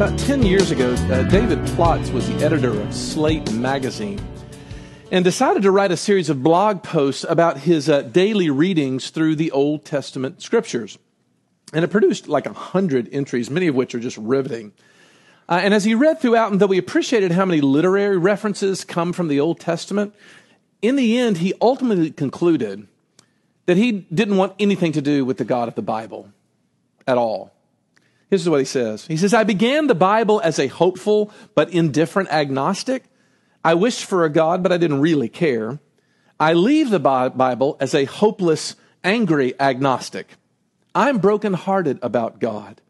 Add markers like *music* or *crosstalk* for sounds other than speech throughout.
About 10 years ago, uh, David Plotz was the editor of Slate magazine and decided to write a series of blog posts about his uh, daily readings through the Old Testament scriptures. And it produced like a hundred entries, many of which are just riveting. Uh, and as he read throughout, and though we appreciated how many literary references come from the Old Testament, in the end, he ultimately concluded that he didn't want anything to do with the God of the Bible at all. This is what he says. He says, I began the Bible as a hopeful but indifferent agnostic. I wished for a God, but I didn't really care. I leave the Bible as a hopeless, angry agnostic. I'm brokenhearted about God.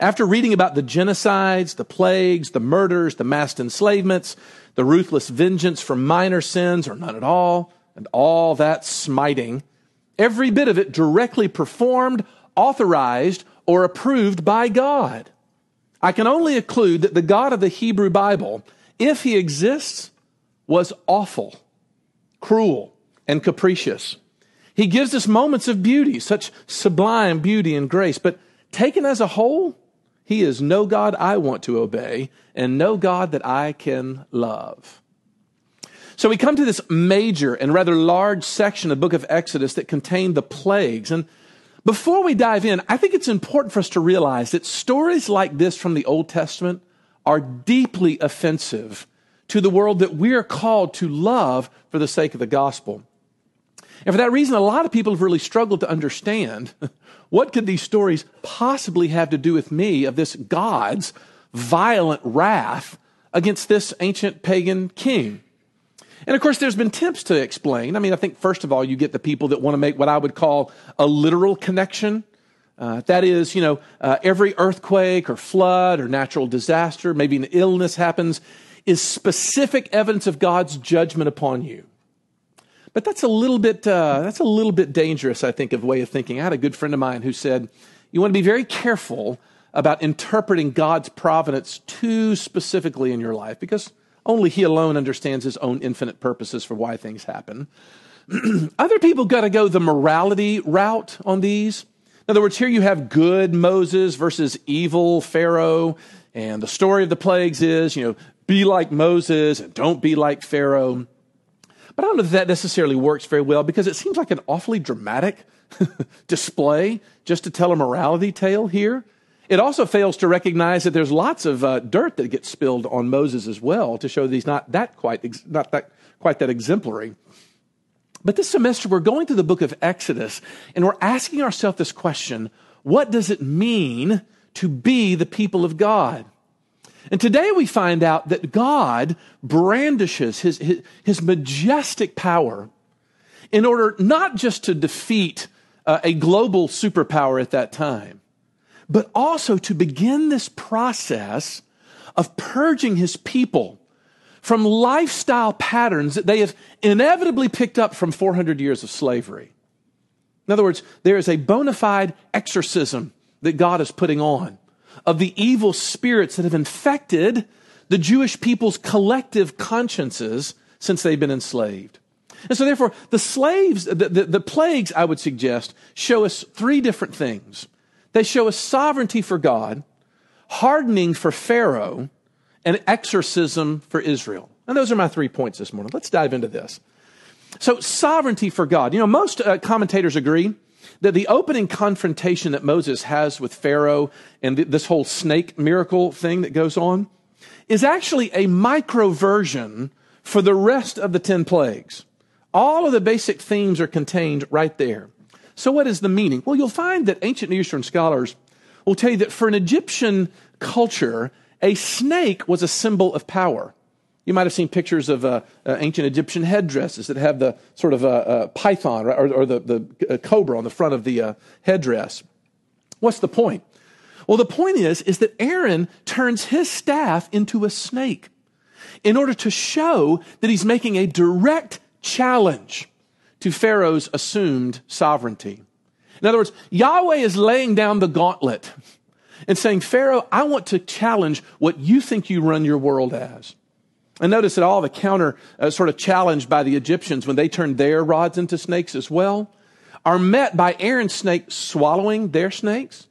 After reading about the genocides, the plagues, the murders, the mass enslavements, the ruthless vengeance for minor sins or none at all, and all that smiting, every bit of it directly performed, authorized, or approved by God. I can only conclude that the God of the Hebrew Bible, if he exists, was awful, cruel, and capricious. He gives us moments of beauty, such sublime beauty and grace, but taken as a whole, he is no God I want to obey and no God that I can love. So we come to this major and rather large section of the book of Exodus that contained the plagues. And before we dive in, I think it's important for us to realize that stories like this from the Old Testament are deeply offensive to the world that we are called to love for the sake of the gospel. And for that reason, a lot of people have really struggled to understand *laughs* what could these stories possibly have to do with me of this God's violent wrath against this ancient pagan king. And of course, there's been attempts to explain. I mean, I think first of all, you get the people that want to make what I would call a literal connection. Uh, that is, you know, uh, every earthquake or flood or natural disaster, maybe an illness happens, is specific evidence of God's judgment upon you. But that's a little bit uh, that's a little bit dangerous, I think, of way of thinking. I had a good friend of mine who said, "You want to be very careful about interpreting God's providence too specifically in your life because." Only He alone understands His own infinite purposes for why things happen. *clears throat* Other people got to go the morality route on these. In other words, here you have good Moses versus evil Pharaoh. And the story of the plagues is, you know, be like Moses and don't be like Pharaoh. But I don't know if that necessarily works very well because it seems like an awfully dramatic *laughs* display just to tell a morality tale here. It also fails to recognize that there's lots of uh, dirt that gets spilled on Moses as well to show that he's not that quite not that quite that exemplary. But this semester we're going through the book of Exodus and we're asking ourselves this question: What does it mean to be the people of God? And today we find out that God brandishes his, his, his majestic power in order not just to defeat uh, a global superpower at that time, but also to begin this process of purging his people from lifestyle patterns that they have inevitably picked up from 400 years of slavery. In other words, there is a bona fide exorcism that God is putting on of the evil spirits that have infected the Jewish people's collective consciences since they've been enslaved. And so, therefore, the slaves, the, the, the plagues, I would suggest, show us three different things. They show a sovereignty for God, hardening for Pharaoh, and exorcism for Israel. And those are my three points this morning. Let's dive into this. So, sovereignty for God. You know, most uh, commentators agree that the opening confrontation that Moses has with Pharaoh and th- this whole snake miracle thing that goes on is actually a micro version for the rest of the 10 plagues. All of the basic themes are contained right there. So, what is the meaning? Well, you'll find that ancient Near Eastern scholars will tell you that for an Egyptian culture, a snake was a symbol of power. You might have seen pictures of uh, uh, ancient Egyptian headdresses that have the sort of uh, uh python or, or, the, the uh, cobra on the front of the uh, headdress. What's the point? Well, the point is, is that Aaron turns his staff into a snake in order to show that he's making a direct challenge to Pharaoh's assumed sovereignty. In other words, Yahweh is laying down the gauntlet and saying, Pharaoh, I want to challenge what you think you run your world as. And notice that all the counter uh, sort of challenged by the Egyptians when they turned their rods into snakes as well are met by Aaron's snake swallowing their snakes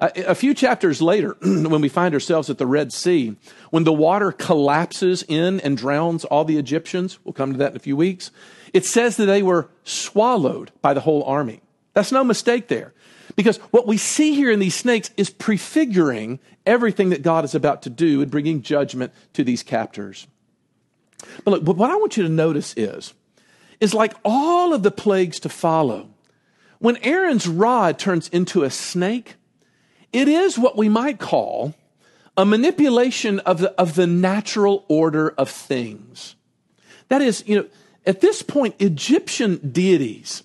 A, few chapters later, *clears throat* when we find ourselves at the Red Sea, when the water collapses in and drowns all the Egyptians, we'll come to that in a few weeks, it says that they were swallowed by the whole army. That's no mistake there. Because what we see here in these snakes is prefiguring everything that God is about to do in bringing judgment to these captors. But look, but what I want you to notice is, is like all of the plagues to follow, when Aaron's rod turns into a snake, it is what we might call a manipulation of the, of the natural order of things. That is, you know, at this point, Egyptian deities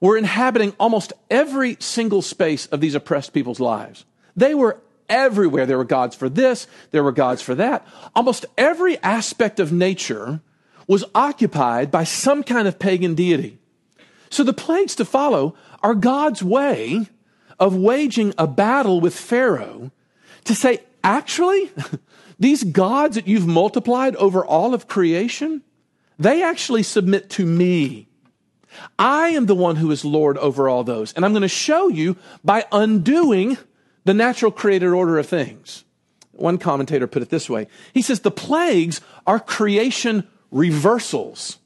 were inhabiting almost every single space of these oppressed people's lives. They were everywhere. There were gods for this, there were gods for that. Almost every aspect of nature was occupied by some kind of pagan deity. So the plagues to follow are God's way of waging a battle with Pharaoh to say, actually, *laughs* these gods that you've multiplied over all of creation, they actually submit to me. I am the one who is Lord over all those. And I'm going to show you by undoing the natural created order of things. One commentator put it this way. He says the plagues are creation reversals.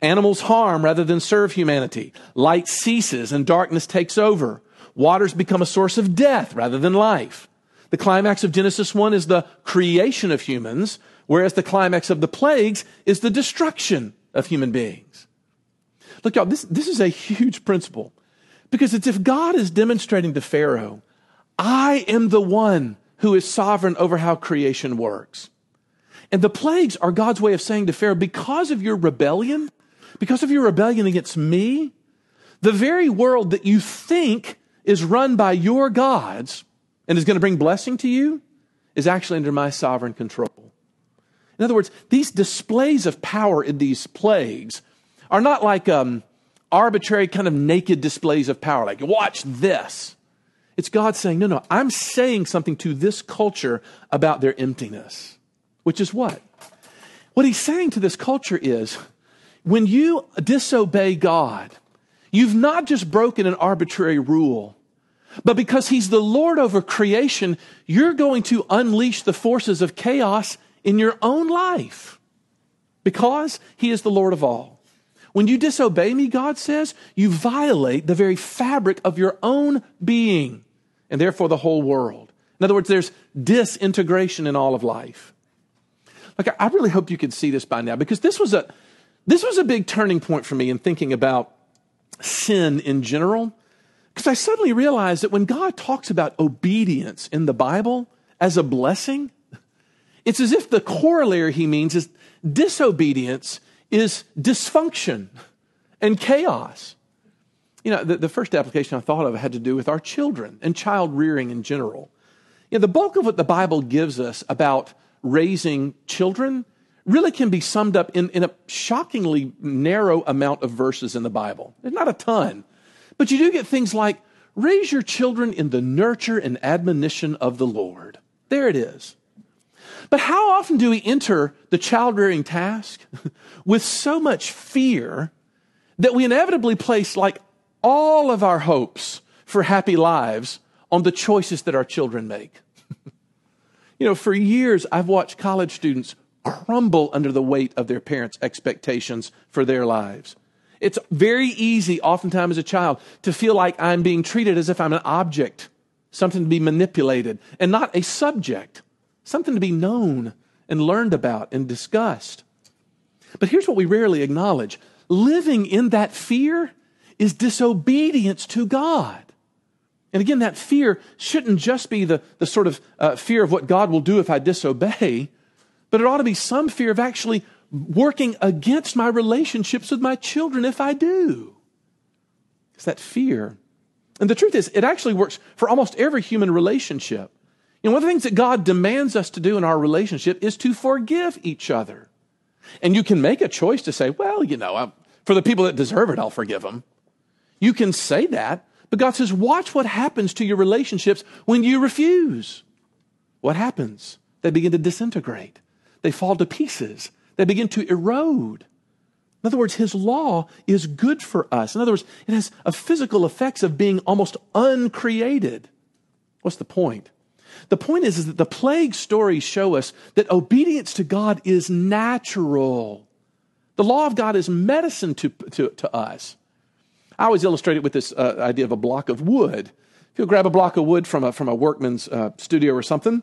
Animals harm rather than serve humanity. Light ceases and darkness takes over. Waters become a source of death rather than life. The climax of Genesis 1 is the creation of humans, whereas the climax of the plagues is the destruction of human beings. Look, y'all, this, this is a huge principle because it's if God is demonstrating to Pharaoh, I am the one who is sovereign over how creation works. And the plagues are God's way of saying to Pharaoh, because of your rebellion, because of your rebellion against me, the very world that you think is run by your gods and is going to bring blessing to you is actually under my sovereign control. In other words, these displays of power in these plagues are not like um, arbitrary kind of naked displays of power, like, watch this. It's God saying, no, no, I'm saying something to this culture about their emptiness, which is what? What he's saying to this culture is when you disobey God, you've not just broken an arbitrary rule, but because he's the Lord over creation, you're going to unleash the forces of chaos in your own life because he is the Lord of all. When you disobey me, God says, you violate the very fabric of your own being and therefore the whole world. In other words, there's disintegration in all of life. Like, I really hope you could see this by now because this was a, this was a big turning point for me in thinking about sin in general. Because I suddenly realized that when God talks about obedience in the Bible as a blessing, it's as if the corollary he means is disobedience is dysfunction and chaos. You know, the, the, first application I thought of had to do with our children and child rearing in general. You know, the bulk of what the Bible gives us about raising children really can be summed up in, in a shockingly narrow amount of verses in the Bible. There's not a ton, but you do get things like raise your children in the nurture and admonition of the Lord. There it is. But how often do we enter the child rearing task *laughs* with so much fear that we inevitably place like all of our hopes for happy lives on the choices that our children make? *laughs* you know, for years I've watched college students crumble under the weight of their parents' expectations for their lives. It's very easy, oftentimes as a child, to feel like I'm being treated as if I'm an object, something to be manipulated, and not a subject something to be known and learned about and discussed. But here's what we rarely acknowledge living in that fear is disobedience to God. And again, that fear shouldn't just be the, the sort of uh, fear of what God will do if I disobey, but it ought to be some fear of actually working against my relationships with my children if I do. It's that fear. And the truth is, it actually works for almost every human relationship. And one of the things that God demands us to do in our relationship is to forgive each other. And you can make a choice to say, well, you know, I'm, for the people that deserve it, I'll forgive them. You can say that, but God says, watch what happens to your relationships when you refuse. What happens? They begin to disintegrate. They fall to pieces. They begin to erode. In other words, His law is good for us. In other words, it has a physical effects of being almost uncreated. What's the point? The point is, is that the plague stories show us that obedience to God is natural. The law of God is medicine to, to, to us. I always illustrate it with this uh, idea of a block of wood. If you grab a block of wood from a, from a workman's uh, studio or something,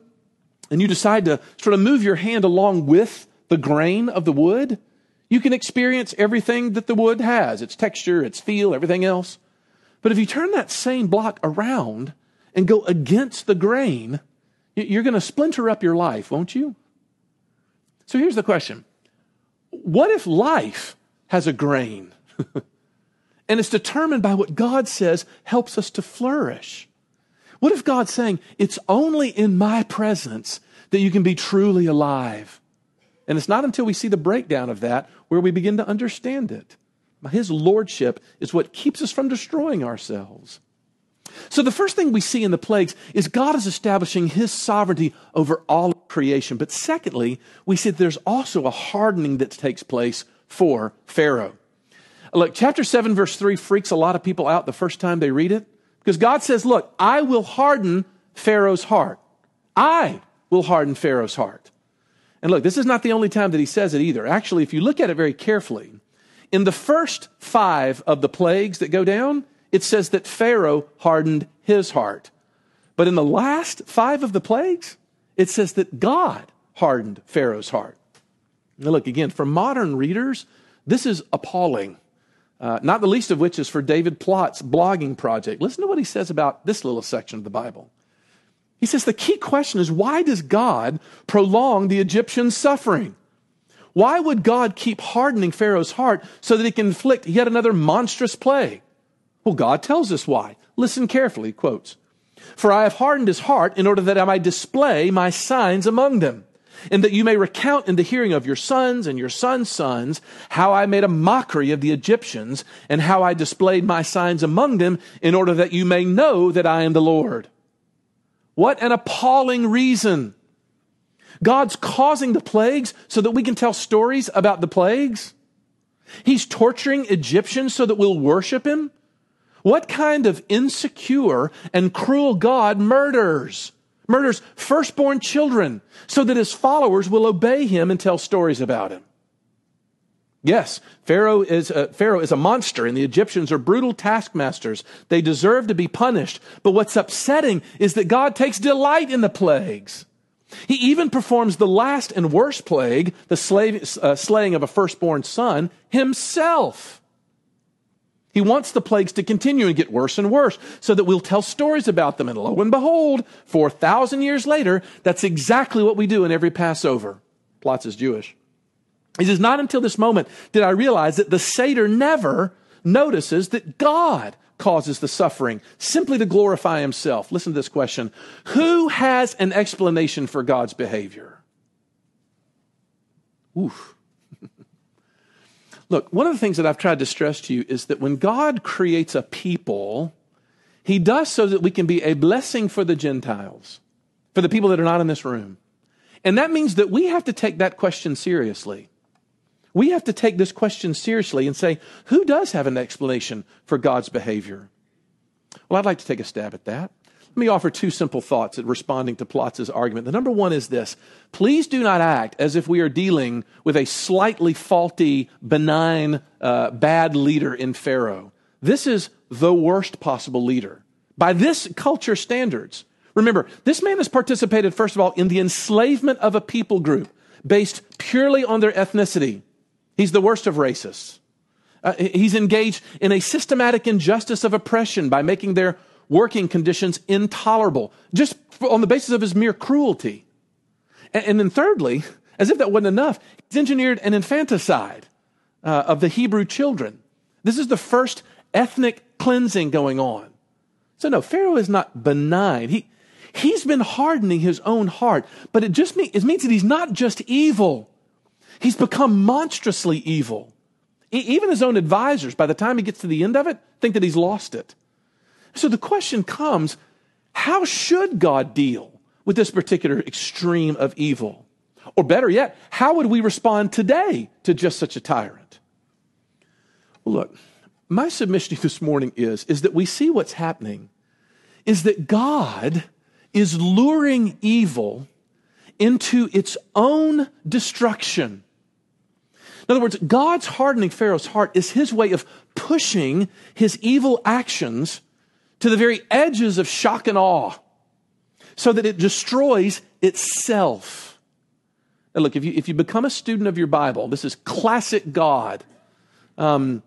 and you decide to sort of move your hand along with the grain of the wood, you can experience everything that the wood has its texture, its feel, everything else. But if you turn that same block around and go against the grain, you're going to splinter up your life, won't you? So here's the question What if life has a grain? *laughs* and it's determined by what God says helps us to flourish. What if God's saying, it's only in my presence that you can be truly alive? And it's not until we see the breakdown of that where we begin to understand it. His lordship is what keeps us from destroying ourselves. So the first thing we see in the plagues is God is establishing his sovereignty over all creation. But secondly, we see that there's also a hardening that takes place for Pharaoh. Look, chapter 7, verse 3 freaks a lot of people out the first time they read it because God says, Look, I will harden Pharaoh's heart. I will harden Pharaoh's heart. And look, this is not the only time that he says it either. Actually, if you look at it very carefully, in the first five of the plagues that go down, it says that Pharaoh hardened his heart. But in the last five of the plagues, it says that God hardened Pharaoh's heart. Now, look, again, for modern readers, this is appalling. Uh, not the least of which is for David Plotz's blogging project. Listen to what he says about this little section of the Bible. He says the key question is why does God prolong the Egyptian suffering? Why would God keep hardening Pharaoh's heart so that he can inflict yet another monstrous plague? Well, God tells us why. Listen carefully, quotes. For I have hardened his heart in order that I might display my signs among them and that you may recount in the hearing of your sons and your sons' sons how I made a mockery of the Egyptians and how I displayed my signs among them in order that you may know that I am the Lord. What an appalling reason. God's causing the plagues so that we can tell stories about the plagues. He's torturing Egyptians so that we'll worship him. What kind of insecure and cruel God murders? murders firstborn children so that his followers will obey him and tell stories about him. Yes, Pharaoh is, a, Pharaoh is a monster and the Egyptians are brutal taskmasters. They deserve to be punished. But what's upsetting is that God takes delight in the plagues. He even performs the last and worst plague, the slave, uh, slaying of a firstborn son, himself. He wants the plagues to continue and get worse and worse so that we'll tell stories about them. And lo and behold, 4,000 years later, that's exactly what we do in every Passover. Plotz is Jewish. He says, not until this moment did I realize that the Seder never notices that God causes the suffering simply to glorify himself. Listen to this question. Who has an explanation for God's behavior? Oof. Look, one of the things that I've tried to stress to you is that when God creates a people, he does so that we can be a blessing for the Gentiles, for the people that are not in this room. And that means that we have to take that question seriously. We have to take this question seriously and say, who does have an explanation for God's behavior? Well, I'd like to take a stab at that. Let me offer two simple thoughts at responding to Plotz's argument. The number one is this. Please do not act as if we are dealing with a slightly faulty, benign, uh, bad leader in Pharaoh. This is the worst possible leader. By this culture standards. Remember, this man has participated, first of all, in the enslavement of a people group based purely on their ethnicity. He's the worst of racists. Uh, he's engaged in a systematic injustice of oppression by making their working conditions intolerable, just on the basis of his mere cruelty. And, and then, thirdly, as if that wasn't enough, he's engineered an infanticide uh, of the Hebrew children. This is the first ethnic cleansing going on. So, no, Pharaoh is not benign. He, he's been hardening his own heart, but it just mean, it means that he's not just evil, he's become monstrously evil. Even his own advisors, by the time he gets to the end of it, think that he's lost it. So the question comes how should God deal with this particular extreme of evil? Or better yet, how would we respond today to just such a tyrant? Well, look, my submission *laughs* this morning is, is that we see what's happening is that God is luring evil into its own destruction. In other words, God's hardening Pharaoh's heart is his way of pushing his evil actions to the very edges of shock and awe so that it destroys itself. Now, look, if you, if you become a student of your Bible, this is classic God. Um,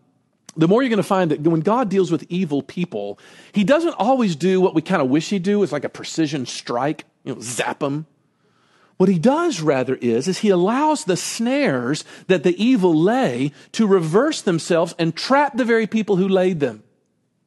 the more you're going to find that when God deals with evil people, He doesn't always do what we kind of wish He'd do. It's like a precision strike, you know, zap them. What He does rather is, is He allows the snares that the evil lay to reverse themselves and trap the very people who laid them.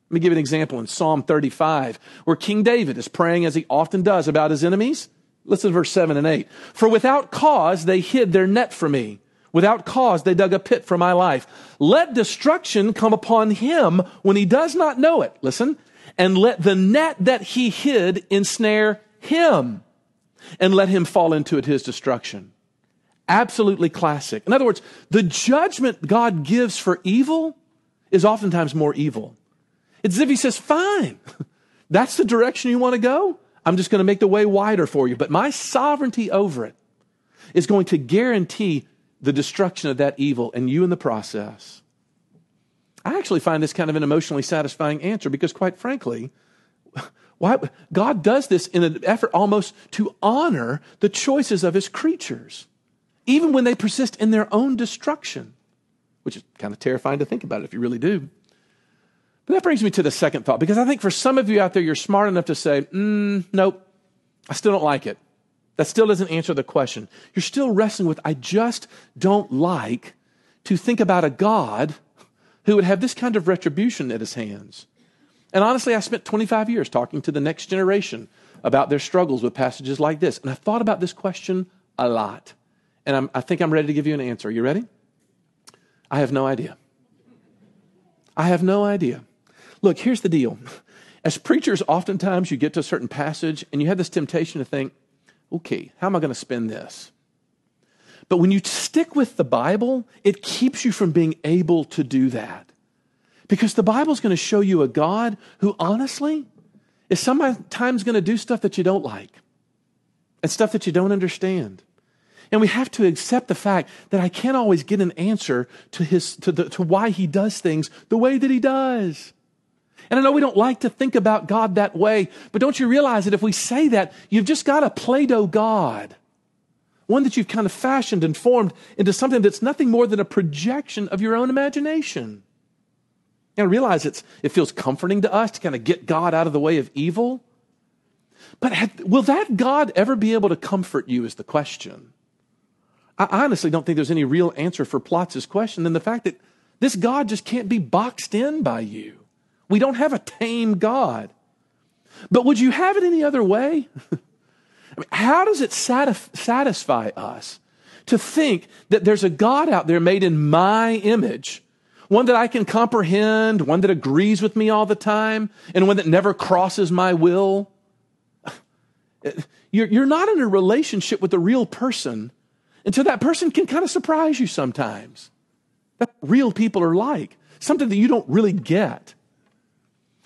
Let me give you an example in Psalm 35, where King David is praying as he often does about his enemies. Listen to verse 7 and 8. For without cause they hid their net for me. Without cause they dug a pit for my life. Let destruction come upon him when he does not know it. Listen. And let the net that he hid ensnare him. And let him fall into it his destruction. Absolutely classic. In other words, the judgment God gives for evil is oftentimes more evil. It's as if he says, fine, *laughs* that's the direction you want to go. I'm just going to make the way wider for you. But my sovereignty over it is going to guarantee the destruction of that evil and you in the process. I actually find this kind of an emotionally satisfying answer because, quite frankly, *laughs* why, God does this in an effort almost to honor the choices of his creatures, even when they persist in their own destruction, which is kind of terrifying to think about if you really do. But that brings me to the second thought, because I think for some of you out there, you're smart enough to say, mm, nope, I still don't like it. That still doesn't answer the question. You're still wrestling with, I just don't like to think about a God who would have this kind of retribution at his hands. And honestly, I spent 25 years talking to the next generation about their struggles with passages like this. And I thought about this question a lot. And I'm, i think I'm ready to give you an answer. Are you ready? I have no idea. I have no idea. Look, here's the deal. As preachers, oftentimes you get to a certain passage and you have this temptation to think, okay, how am I going to spend this? But when you stick with the Bible, it keeps you from being able to do that. Because the Bible's going to show you a God who honestly is sometimes going to do stuff that you don't like and stuff that you don't understand. And we have to accept the fact that I can't always get an answer to, his, to, the, to why he does things the way that he does. And I know we don't like to think about God that way, but don't you realize that if we say that, you've just got a Play Doh God. One that you've kind of fashioned and formed into something that's nothing more than a projection of your own imagination. And I realize it's, it feels comforting to us to kind of get God out of the way of evil. But will that God ever be able to comfort you is the question. I honestly don't think there's any real answer for Plotz's question than the fact that this God just can't be boxed in by you. We don't have a tame God. But would you have it any other way? *laughs* I mean, how does it satisf- satisfy us to think that there's a God out there made in my image, one that I can comprehend, one that agrees with me all the time, and one that never crosses my will? *laughs* You're, not in a relationship with a real person until that person can kind of surprise you sometimes. That's real people are like, something that you don't really get.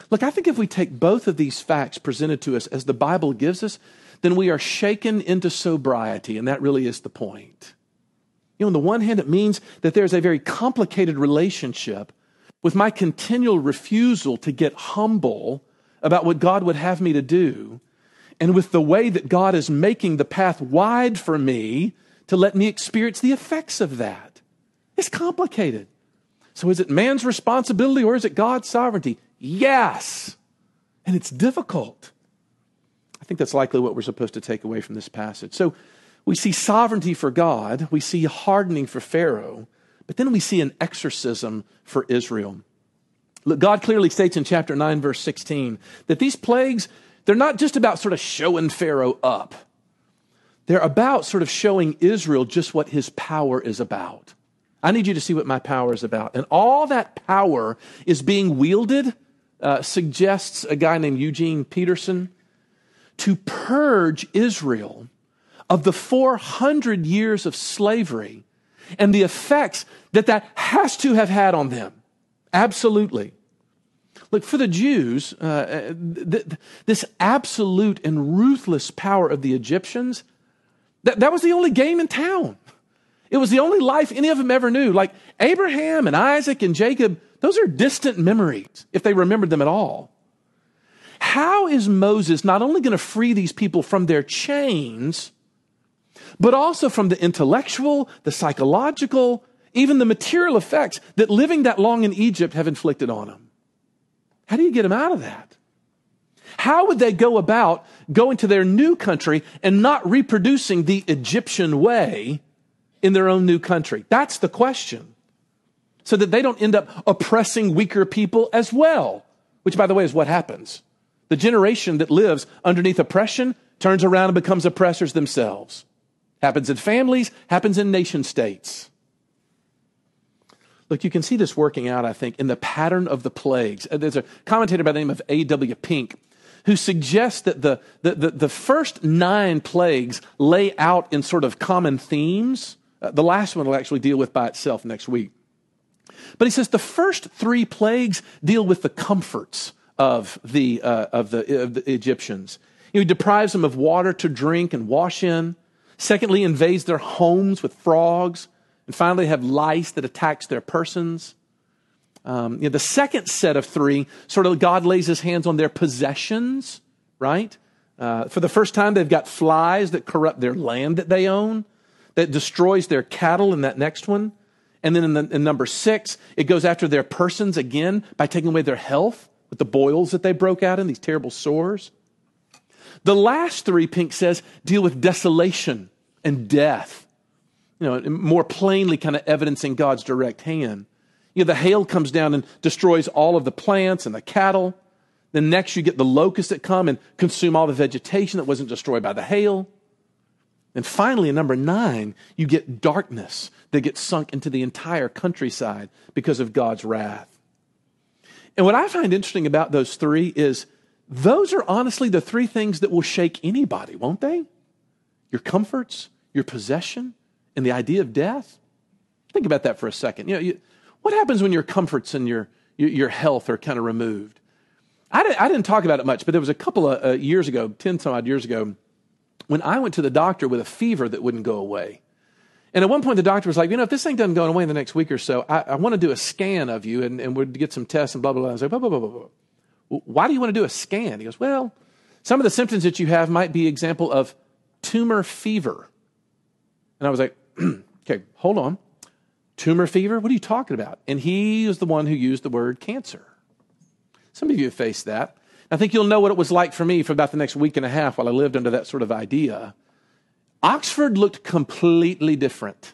Look, I think if we take both of these facts presented to us as the Bible gives us, then we are shaken into sobriety, and that really is the point. You know, on the one hand, it means that there's a very complicated relationship with my continual refusal to get humble about what God would have me to do, and with the way that God is making the path wide for me to let me experience the effects of that. It's complicated. So, is it man's responsibility or is it God's sovereignty? Yes. And it's difficult. I think that's likely what we're supposed to take away from this passage. So we see sovereignty for God, we see hardening for Pharaoh, but then we see an exorcism for Israel. Look, God clearly states in chapter 9, verse 16, that these plagues, they're not just about sort of showing Pharaoh up. They're about sort of showing Israel just what his power is about. I need you to see what my power is about. And all that power is being wielded uh, suggests a guy named Eugene Peterson to purge Israel of the 400 years of slavery and the effects that that has to have had on them. Absolutely. Look, for the Jews, uh, th- th- this absolute and ruthless power of the Egyptians, that, that was the only game in town. It was the only life any of them ever knew. Like Abraham and Isaac and Jacob, those are distant memories, if they remembered them at all. How is Moses not only going to free these people from their chains, but also from the intellectual, the psychological, even the material effects that living that long in Egypt have inflicted on them? How do you get them out of that? How would they go about going to their new country and not reproducing the Egyptian way in their own new country? That's the question. So that they don't end up oppressing weaker people as well, which, by the way, is what happens. The generation that lives underneath oppression turns around and becomes oppressors themselves. Happens in families, happens in nation states. Look, you can see this working out, I think, in the pattern of the plagues. Uh, there's a commentator by the name of A.W. Pink who suggests that the, the, the, the, first nine plagues lay out in sort of common themes. Uh, the last one will actually deal with by itself next week. But he says the first three plagues deal with the comforts of the, uh, of the, of the Egyptians. You know, he deprives them of water to drink and wash in. Secondly, invades their homes with frogs. And finally, have lice that attacks their persons. Um, you know, the second set of three, sort of God lays his hands on their possessions, right? Uh, for the first time, they've got flies that corrupt their land that they own, that destroys their cattle in that next one. And then in, the, in number six, it goes after their persons again by taking away their health with the boils that they broke out in, these terrible sores. The last three, Pink says, deal with desolation and death. You know, more plainly kind of evidencing God's direct hand. You know, the hail comes down and destroys all of the plants and the cattle. Then next you get the locusts that come and consume all the vegetation that wasn't destroyed by the hail. And finally, in number nine, you get darkness that gets sunk into the entire countryside because of God's wrath. And what I find interesting about those three is those are honestly the three things that will shake anybody, won't they? Your comforts, your possession, and the idea of death. Think about that for a second. You know, you, what happens when your comforts and your, your, health are kind of removed? I, did, I didn't talk about it much, but there was a couple of uh, years ago, 10 some odd years ago, when I went to the doctor with a fever that wouldn't go away. And at one point, the doctor was like, you know, if this thing doesn't go away in the next week or so, I, I want to do a scan of you and, and we'll get some tests and blah, blah, blah. I was like, blah, blah, blah, blah, blah. Why do you want to do a scan? He goes, well, some of the symptoms that you have might be example of tumor fever. And I was like, *clears throat* okay, hold on. Tumor fever? What are you talking about? And he was the one who used the word cancer. Some of you have faced that. I think you'll know what it was like for me for about the next week and a half while I lived under that sort of idea. Oxford looked completely different.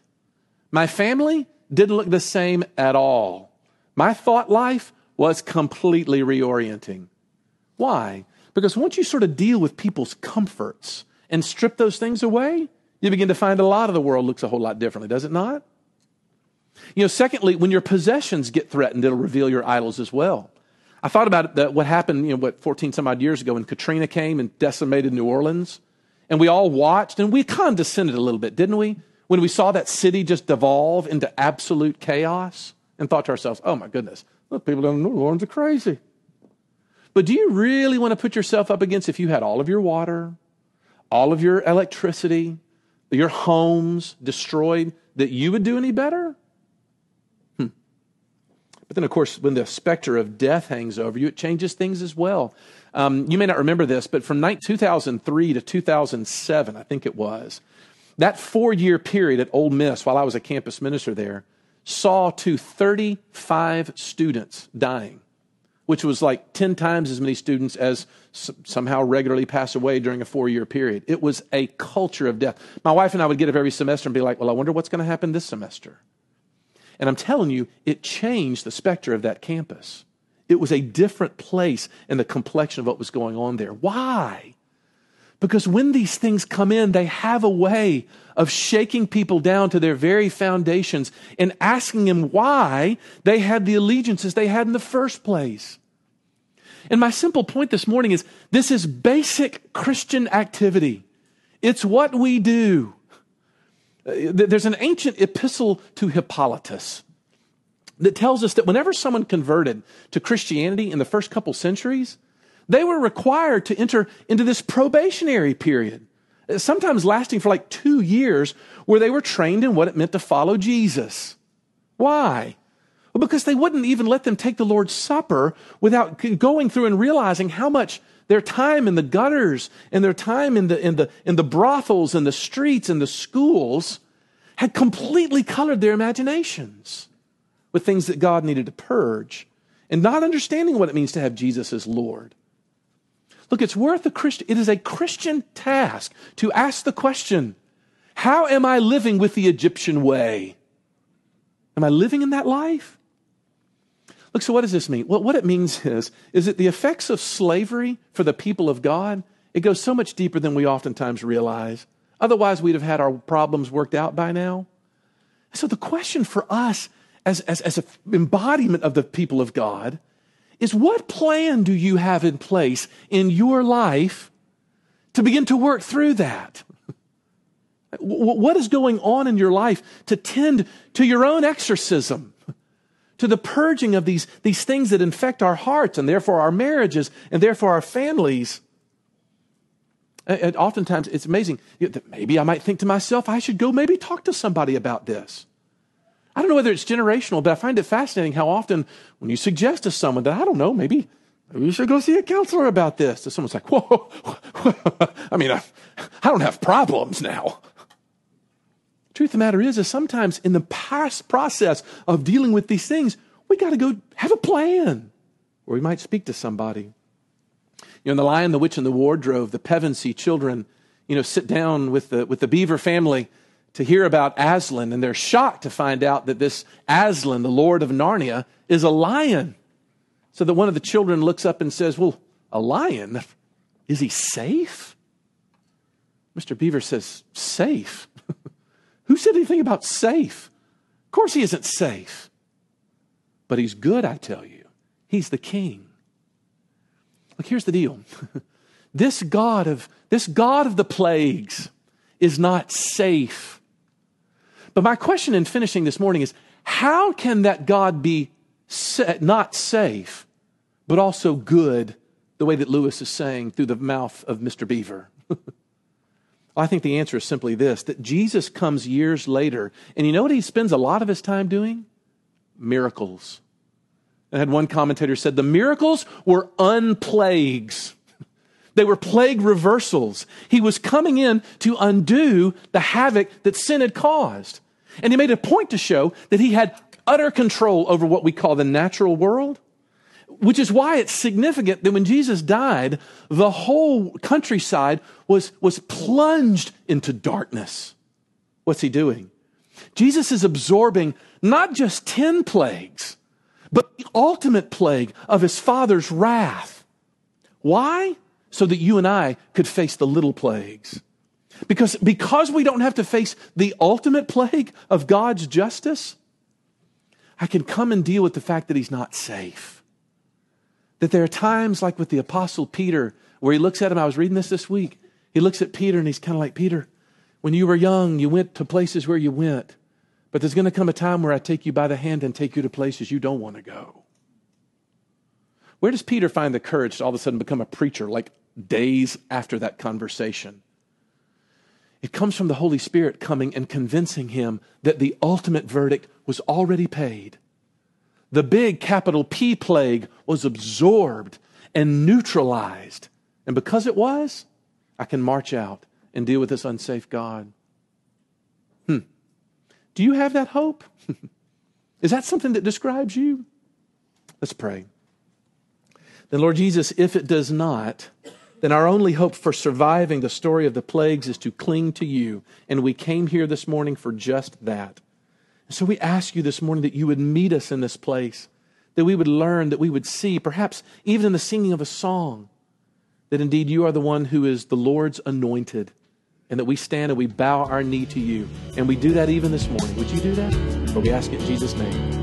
My family didn't look the same at all. My thought life was completely reorienting. Why? Because once you sort of deal with people's comforts and strip those things away, you begin to find a lot of the world looks a whole lot differently, does it not? You know, secondly, when your possessions get threatened, it'll reveal your idols as well. I thought about that, what happened, you know, what, 14 some odd years ago when Katrina came and decimated New Orleans. And we all watched and we condescended a little bit, didn't we? When we saw that city just devolve into absolute chaos and thought to ourselves, oh my goodness, those people in New Orleans are crazy. But do you really want to put yourself up against if you had all of your water, all of your electricity, your homes destroyed, that you would do any better? But then, of course, when the specter of death hangs over you, it changes things as well. Um, you may not remember this, but from 2003 to 2007, I think it was, that four year period at Ole Miss while I was a campus minister there saw to 35 students dying, which was like 10 times as many students as somehow regularly pass away during a four year period. It was a culture of death. My wife and I would get up every semester and be like, well, I wonder what's going to happen this semester. And I'm telling you, it changed the specter of that campus. It was a different place in the complexion of what was going on there. Why? Because when these things come in, they have a way of shaking people down to their very foundations and asking them why they had the allegiances they had in the first place. And my simple point this morning is this is basic Christian activity. It's what we do. Uh, there's an ancient epistle to Hippolytus. that tells us that whenever someone converted to Christianity in the first couple centuries, they were required to enter into this probationary period, sometimes lasting for like two years, where they were trained in what it meant to follow Jesus. Why? Because they wouldn't even let them take the Lord's Supper without going through and realizing how much their time in the gutters and their time in the, in the, in the brothels and the streets and the schools had completely colored their imaginations with things that God needed to purge and not understanding what it means to have Jesus as Lord. Look, it's worth a Christian, it is a Christian task to ask the question, how am I living with the Egyptian way? Am I living in that life? Look, so what does this mean? Well, what it means is, is that the effects of slavery for the people of God, it goes so much deeper than we oftentimes realize. Otherwise, we'd have had our problems worked out by now. So the question for us as, as, as an embodiment of the people of God is what plan do you have in place in your life to begin to work through that? *laughs* What is going on in your life to tend to your own exorcism, to the purging of these, these things that infect our hearts and therefore our marriages and therefore our families? And oftentimes it's amazing that maybe I might think to myself, I should go maybe talk to somebody about this. I don't know whether it's generational, but I find it fascinating how often when you suggest to someone that, I don't know, maybe, maybe you should go see a counselor about this, that someone's like, whoa, *laughs* I mean, I, I don't have problems now. Truth of the matter is, is sometimes in the past process of dealing with these things, we got to go have a plan, or we might speak to somebody. You know, in The Lion, the Witch, and the Wardrobe, the Pevensey children, you know, sit down with the, with the Beaver family to hear about Aslan, and they're shocked to find out that this Aslan, the Lord of Narnia, is a lion. So that one of the children looks up and says, Well, a lion? Is he safe? Mr. Beaver says, Safe? *laughs* Who said anything about safe? Of course, he isn't safe. But he's good, I tell you. He's the king. Look, here's the deal. *laughs* this God of this God of the plagues is not safe but my question in finishing this morning is how can that God be not safe, but also good, the way that Lewis is saying through the mouth of Mr. Beaver? *laughs* I think the answer is simply this that Jesus comes years later, and you know what he spends a lot of his time doing? Miracles. I had one commentator said the miracles were unplagues. *laughs* They were plague reversals. He was coming in to undo the havoc that sin had caused. And he made a point to show that he had utter control over what we call the natural world, which is why it's significant that when Jesus died, the whole countryside was, was plunged into darkness. What's he doing? Jesus is absorbing not just 10 plagues, but the ultimate plague of his father's wrath. Why? So that you and I could face the little plagues. Because, because we don't have to face the ultimate plague of God's justice, I can come and deal with the fact that he's not safe. That there are times, like with the Apostle Peter, where he looks at him. I was reading this this week. He looks at Peter and he's kind of like, Peter, when you were young, you went to places where you went. But there's going to come a time where I take you by the hand and take you to places you don't want to go. Where does Peter find the courage to all of a sudden become a preacher like days after that conversation? It comes from the Holy Spirit coming and convincing him that the ultimate verdict was already paid. The big capital P plague was absorbed and neutralized. And because it was, I can march out and deal with this unsafe God. Hmm. Do you have that hope? *laughs* Is that something that describes you? Let's pray. Then, Lord Jesus, if it does not, then our only hope for surviving the story of the plagues is to cling to you. And we came here this morning for just that. So we ask you this morning that you would meet us in this place, that we would learn, that we would see, perhaps even in the singing of a song, that indeed you are the one who is the Lord's anointed, and that we stand and we bow our knee to you. And we do that even this morning. Would you do that? But we ask it in Jesus' name.